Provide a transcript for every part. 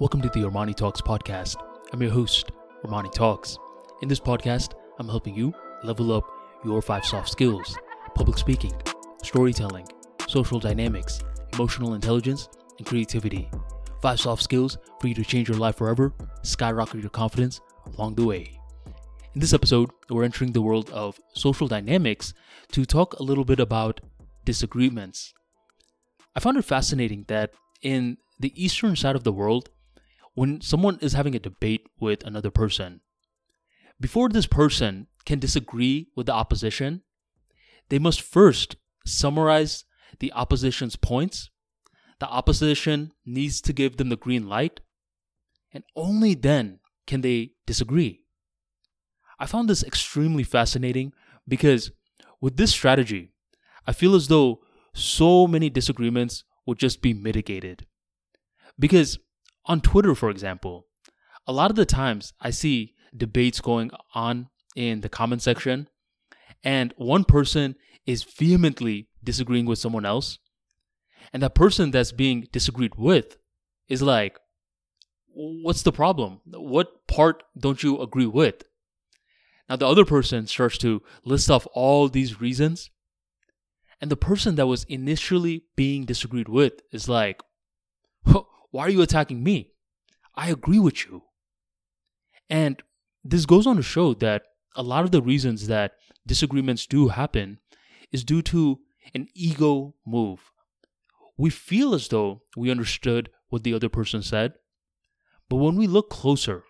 Welcome to the Armani Talks podcast. I'm your host, Armani Talks. In this podcast, I'm helping you level up your five soft skills public speaking, storytelling, social dynamics, emotional intelligence, and creativity. Five soft skills for you to change your life forever, skyrocket your confidence along the way. In this episode, we're entering the world of social dynamics to talk a little bit about disagreements. I found it fascinating that in the eastern side of the world, when someone is having a debate with another person, before this person can disagree with the opposition, they must first summarize the opposition's points. The opposition needs to give them the green light, and only then can they disagree. I found this extremely fascinating because with this strategy, I feel as though so many disagreements would just be mitigated. Because on Twitter, for example, a lot of the times I see debates going on in the comment section, and one person is vehemently disagreeing with someone else, and that person that's being disagreed with is like, What's the problem? What part don't you agree with? Now, the other person starts to list off all these reasons, and the person that was initially being disagreed with is like, Why are you attacking me? I agree with you. And this goes on to show that a lot of the reasons that disagreements do happen is due to an ego move. We feel as though we understood what the other person said, but when we look closer,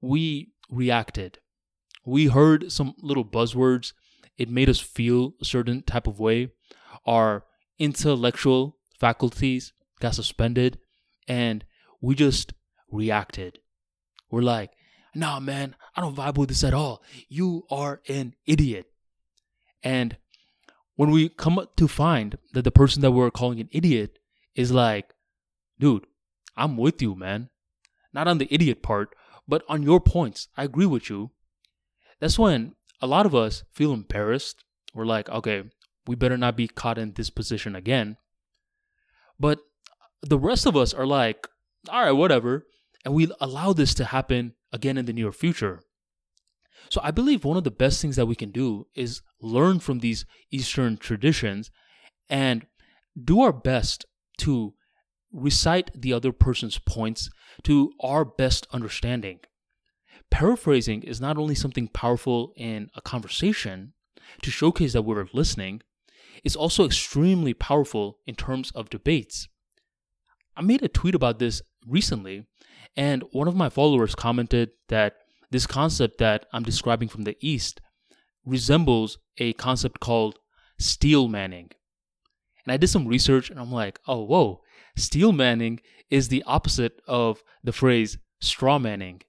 we reacted. We heard some little buzzwords. It made us feel a certain type of way. Our intellectual faculties got suspended, and we just reacted. We're like, nah, man, I don't vibe with this at all. You are an idiot. And when we come to find that the person that we're calling an idiot is like, dude, I'm with you, man. Not on the idiot part, but on your points. I agree with you. That's when a lot of us feel embarrassed. We're like, okay, we better not be caught in this position again. But the rest of us are like, all right, whatever. And we allow this to happen again in the near future. So I believe one of the best things that we can do is learn from these Eastern traditions and do our best to recite the other person's points to our best understanding. Paraphrasing is not only something powerful in a conversation to showcase that we're listening, it's also extremely powerful in terms of debates. I made a tweet about this recently, and one of my followers commented that this concept that I'm describing from the East resembles a concept called steel manning. And I did some research and I'm like, oh, whoa, steel manning is the opposite of the phrase straw manning.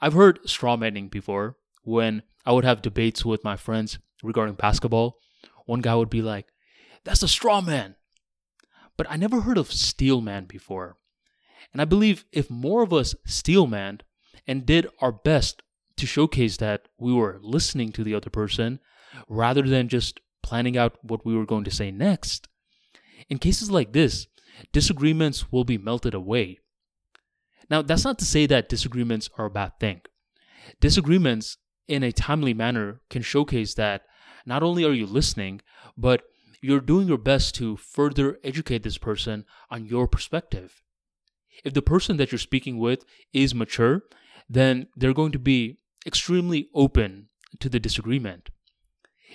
I've heard straw manning before when I would have debates with my friends regarding basketball. One guy would be like, that's a straw man. But I never heard of steel man before. And I believe if more of us steel manned and did our best to showcase that we were listening to the other person rather than just planning out what we were going to say next, in cases like this, disagreements will be melted away. Now, that's not to say that disagreements are a bad thing. Disagreements in a timely manner can showcase that not only are you listening, but you're doing your best to further educate this person on your perspective. If the person that you're speaking with is mature, then they're going to be extremely open to the disagreement.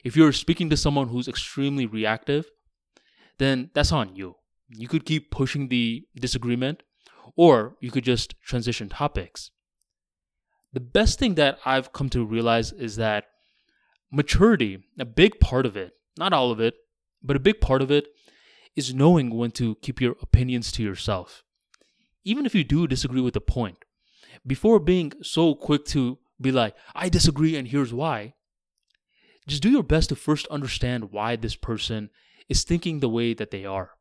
If you're speaking to someone who's extremely reactive, then that's on you. You could keep pushing the disagreement, or you could just transition topics. The best thing that I've come to realize is that maturity, a big part of it, not all of it, but a big part of it, is knowing when to keep your opinions to yourself even if you do disagree with the point, before being so quick to be like, I disagree and here's why, just do your best to first understand why this person is thinking the way that they are.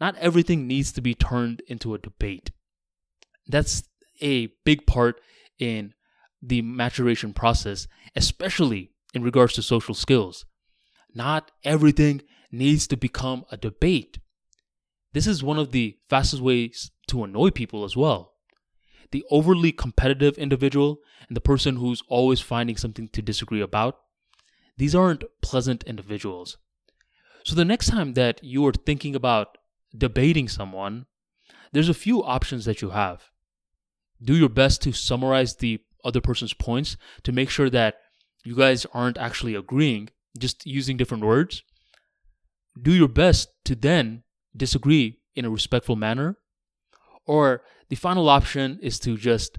Not everything needs to be turned into a debate. That's a big part in the maturation process, especially in regards to social skills. Not everything needs to become a debate. This is one of the fastest ways to annoy people as well. the overly competitive individual and the person who's always finding something to disagree about, these aren't pleasant individuals. So the next time that you are thinking about debating someone, there's a few options that you have. Do your best to summarize the other person's points to make sure that you guys aren't actually agreeing, just using different words. Do your best to then disagree in a respectful manner. Or the final option is to just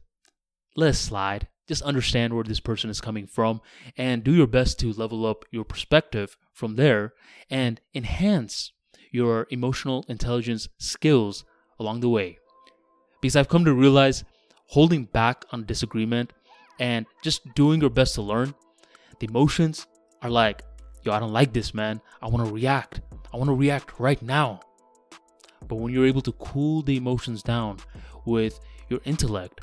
let it slide. Just understand where this person is coming from and do your best to level up your perspective from there and enhance your emotional intelligence skills along the way. Because I've come to realize holding back on disagreement and just doing your best to learn, the emotions are like, yo, I don't like this, man. I want to react. I want to react right now. But when you're able to cool the emotions down with your intellect,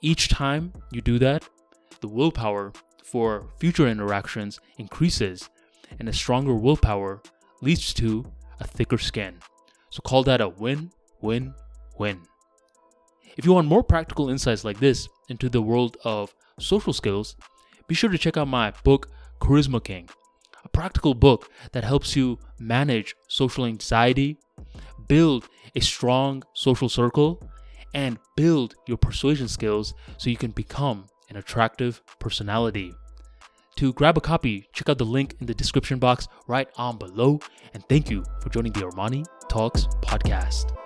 each time you do that, the willpower for future interactions increases, and a stronger willpower leads to a thicker skin. So call that a win, win, win. If you want more practical insights like this into the world of social skills, be sure to check out my book, Charisma King, practical book that helps you manage social anxiety, build a strong social circle, and build your persuasion skills so you can become an attractive personality. To grab a copy, check out the link in the description box right on below. And thank you for joining the Armani Talks podcast.